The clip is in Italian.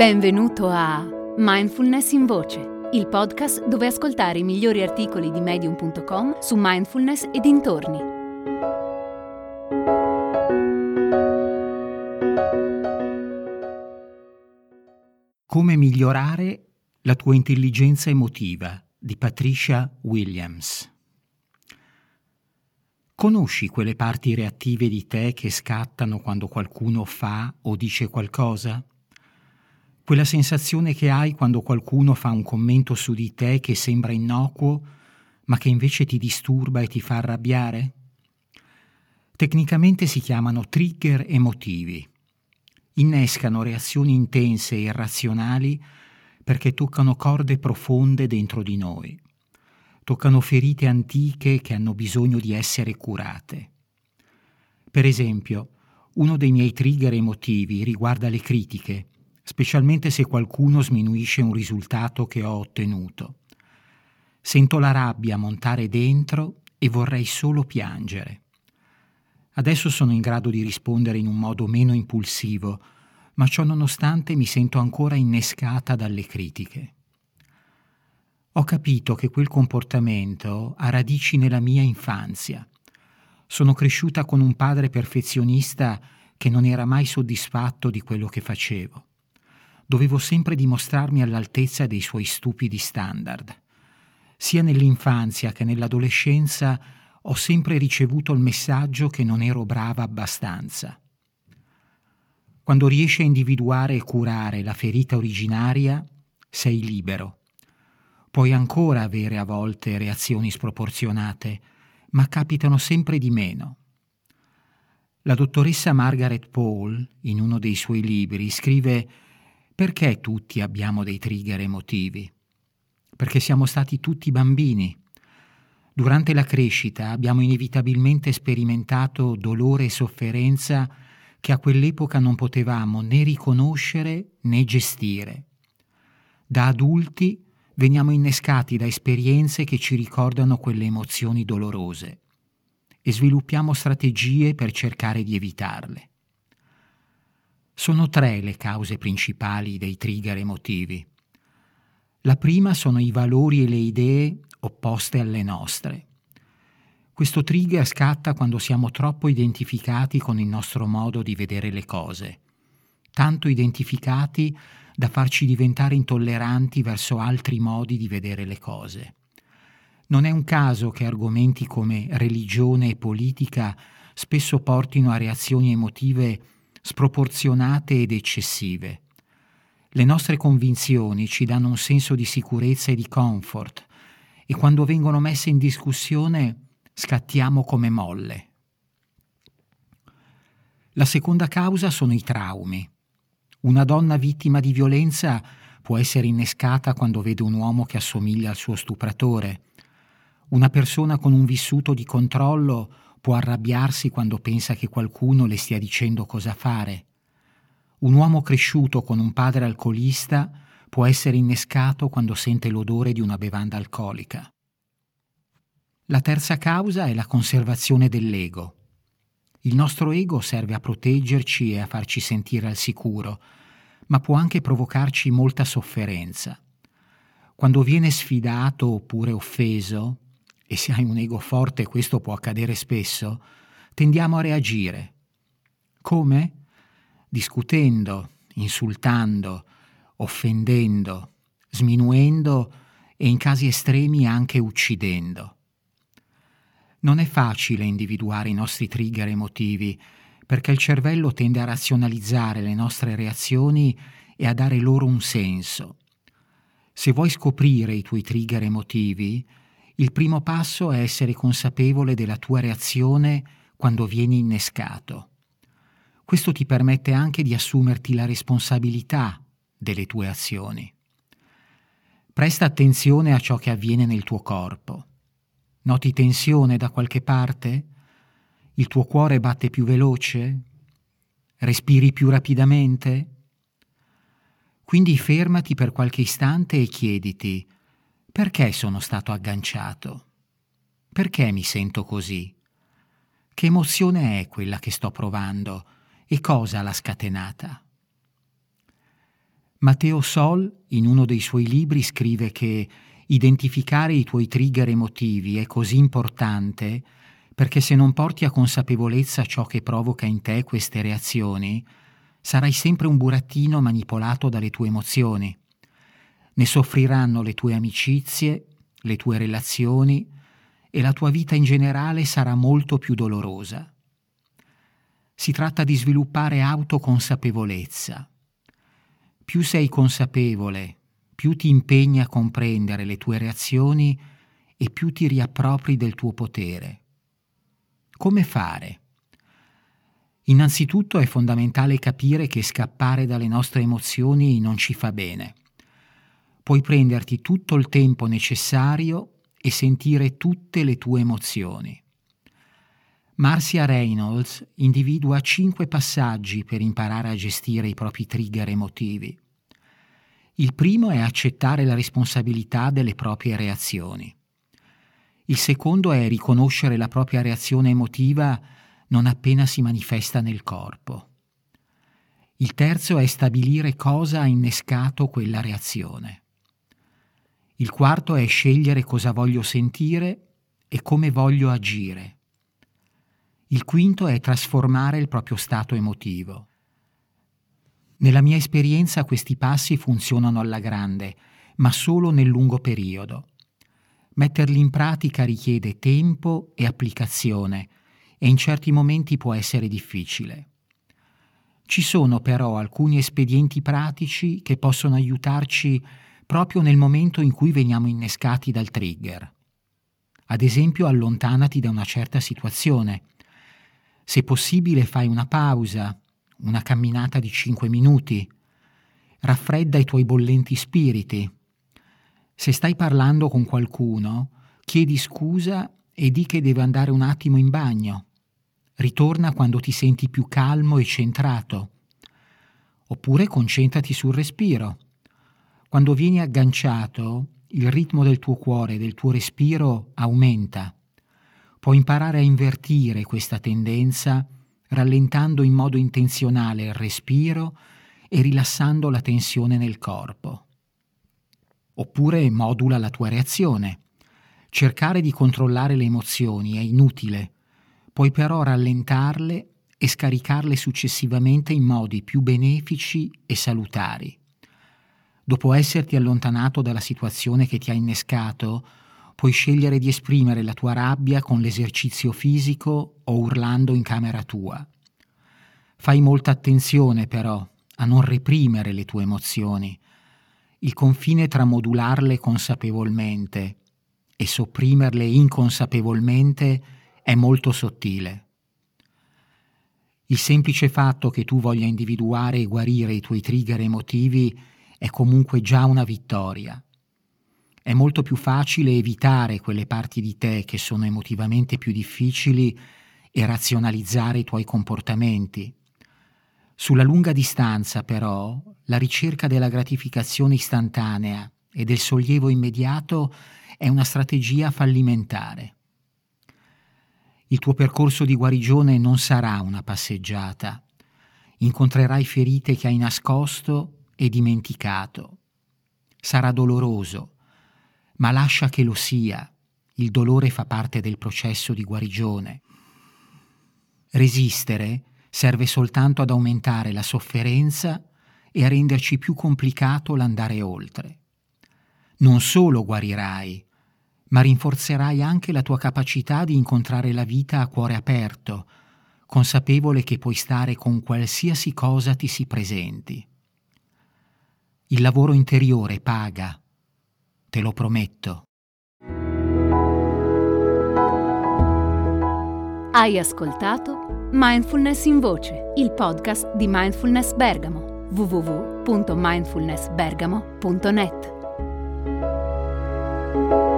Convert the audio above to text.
Benvenuto a Mindfulness in Voce, il podcast dove ascoltare i migliori articoli di medium.com su mindfulness e dintorni. Come migliorare la tua intelligenza emotiva di Patricia Williams. Conosci quelle parti reattive di te che scattano quando qualcuno fa o dice qualcosa? Quella sensazione che hai quando qualcuno fa un commento su di te che sembra innocuo, ma che invece ti disturba e ti fa arrabbiare? Tecnicamente si chiamano trigger emotivi. Innescano reazioni intense e irrazionali perché toccano corde profonde dentro di noi. Toccano ferite antiche che hanno bisogno di essere curate. Per esempio, uno dei miei trigger emotivi riguarda le critiche specialmente se qualcuno sminuisce un risultato che ho ottenuto. Sento la rabbia montare dentro e vorrei solo piangere. Adesso sono in grado di rispondere in un modo meno impulsivo, ma ciò nonostante mi sento ancora innescata dalle critiche. Ho capito che quel comportamento ha radici nella mia infanzia. Sono cresciuta con un padre perfezionista che non era mai soddisfatto di quello che facevo dovevo sempre dimostrarmi all'altezza dei suoi stupidi standard. Sia nell'infanzia che nell'adolescenza ho sempre ricevuto il messaggio che non ero brava abbastanza. Quando riesci a individuare e curare la ferita originaria, sei libero. Puoi ancora avere a volte reazioni sproporzionate, ma capitano sempre di meno. La dottoressa Margaret Paul, in uno dei suoi libri, scrive perché tutti abbiamo dei trigger emotivi? Perché siamo stati tutti bambini. Durante la crescita abbiamo inevitabilmente sperimentato dolore e sofferenza che a quell'epoca non potevamo né riconoscere né gestire. Da adulti veniamo innescati da esperienze che ci ricordano quelle emozioni dolorose e sviluppiamo strategie per cercare di evitarle. Sono tre le cause principali dei trigger emotivi. La prima sono i valori e le idee opposte alle nostre. Questo trigger scatta quando siamo troppo identificati con il nostro modo di vedere le cose, tanto identificati da farci diventare intolleranti verso altri modi di vedere le cose. Non è un caso che argomenti come religione e politica spesso portino a reazioni emotive sproporzionate ed eccessive. Le nostre convinzioni ci danno un senso di sicurezza e di comfort e quando vengono messe in discussione scattiamo come molle. La seconda causa sono i traumi. Una donna vittima di violenza può essere innescata quando vede un uomo che assomiglia al suo stupratore. Una persona con un vissuto di controllo può arrabbiarsi quando pensa che qualcuno le stia dicendo cosa fare. Un uomo cresciuto con un padre alcolista può essere innescato quando sente l'odore di una bevanda alcolica. La terza causa è la conservazione dell'ego. Il nostro ego serve a proteggerci e a farci sentire al sicuro, ma può anche provocarci molta sofferenza. Quando viene sfidato oppure offeso, e se hai un ego forte questo può accadere spesso, tendiamo a reagire. Come? Discutendo, insultando, offendendo, sminuendo e in casi estremi anche uccidendo. Non è facile individuare i nostri trigger emotivi perché il cervello tende a razionalizzare le nostre reazioni e a dare loro un senso. Se vuoi scoprire i tuoi trigger emotivi, il primo passo è essere consapevole della tua reazione quando vieni innescato. Questo ti permette anche di assumerti la responsabilità delle tue azioni. Presta attenzione a ciò che avviene nel tuo corpo. Noti tensione da qualche parte? Il tuo cuore batte più veloce? Respiri più rapidamente? Quindi fermati per qualche istante e chiediti perché sono stato agganciato? Perché mi sento così? Che emozione è quella che sto provando e cosa l'ha scatenata? Matteo Sol, in uno dei suoi libri, scrive che identificare i tuoi trigger emotivi è così importante perché se non porti a consapevolezza ciò che provoca in te queste reazioni, sarai sempre un burattino manipolato dalle tue emozioni. Ne soffriranno le tue amicizie, le tue relazioni e la tua vita in generale sarà molto più dolorosa. Si tratta di sviluppare autoconsapevolezza. Più sei consapevole, più ti impegni a comprendere le tue reazioni e più ti riappropri del tuo potere. Come fare? Innanzitutto è fondamentale capire che scappare dalle nostre emozioni non ci fa bene. Puoi prenderti tutto il tempo necessario e sentire tutte le tue emozioni. Marcia Reynolds individua cinque passaggi per imparare a gestire i propri trigger emotivi. Il primo è accettare la responsabilità delle proprie reazioni. Il secondo è riconoscere la propria reazione emotiva non appena si manifesta nel corpo. Il terzo è stabilire cosa ha innescato quella reazione. Il quarto è scegliere cosa voglio sentire e come voglio agire. Il quinto è trasformare il proprio stato emotivo. Nella mia esperienza questi passi funzionano alla grande, ma solo nel lungo periodo. Metterli in pratica richiede tempo e applicazione e in certi momenti può essere difficile. Ci sono però alcuni espedienti pratici che possono aiutarci proprio nel momento in cui veniamo innescati dal trigger. Ad esempio allontanati da una certa situazione se possibile fai una pausa, una camminata di cinque minuti. Raffredda i tuoi bollenti spiriti. Se stai parlando con qualcuno, chiedi scusa e di che deve andare un attimo in bagno. Ritorna quando ti senti più calmo e centrato. Oppure concentrati sul respiro. Quando vieni agganciato, il ritmo del tuo cuore del tuo respiro aumenta. Può imparare a invertire questa tendenza rallentando in modo intenzionale il respiro e rilassando la tensione nel corpo. Oppure modula la tua reazione. Cercare di controllare le emozioni è inutile, puoi però rallentarle e scaricarle successivamente in modi più benefici e salutari. Dopo esserti allontanato dalla situazione che ti ha innescato, puoi scegliere di esprimere la tua rabbia con l'esercizio fisico o urlando in camera tua. Fai molta attenzione però a non reprimere le tue emozioni. Il confine tra modularle consapevolmente e sopprimerle inconsapevolmente è molto sottile. Il semplice fatto che tu voglia individuare e guarire i tuoi trigger emotivi è comunque già una vittoria è molto più facile evitare quelle parti di te che sono emotivamente più difficili e razionalizzare i tuoi comportamenti. Sulla lunga distanza, però, la ricerca della gratificazione istantanea e del sollievo immediato è una strategia fallimentare. Il tuo percorso di guarigione non sarà una passeggiata. Incontrerai ferite che hai nascosto e dimenticato. Sarà doloroso, ma lascia che lo sia. Il dolore fa parte del processo di guarigione. Resistere serve soltanto ad aumentare la sofferenza e a renderci più complicato l'andare oltre. Non solo guarirai, ma rinforzerai anche la tua capacità di incontrare la vita a cuore aperto, consapevole che puoi stare con qualsiasi cosa ti si presenti. Il lavoro interiore paga, te lo prometto. Hai ascoltato Mindfulness in Voce, il podcast di Mindfulness Bergamo, www.mindfulnessbergamo.net.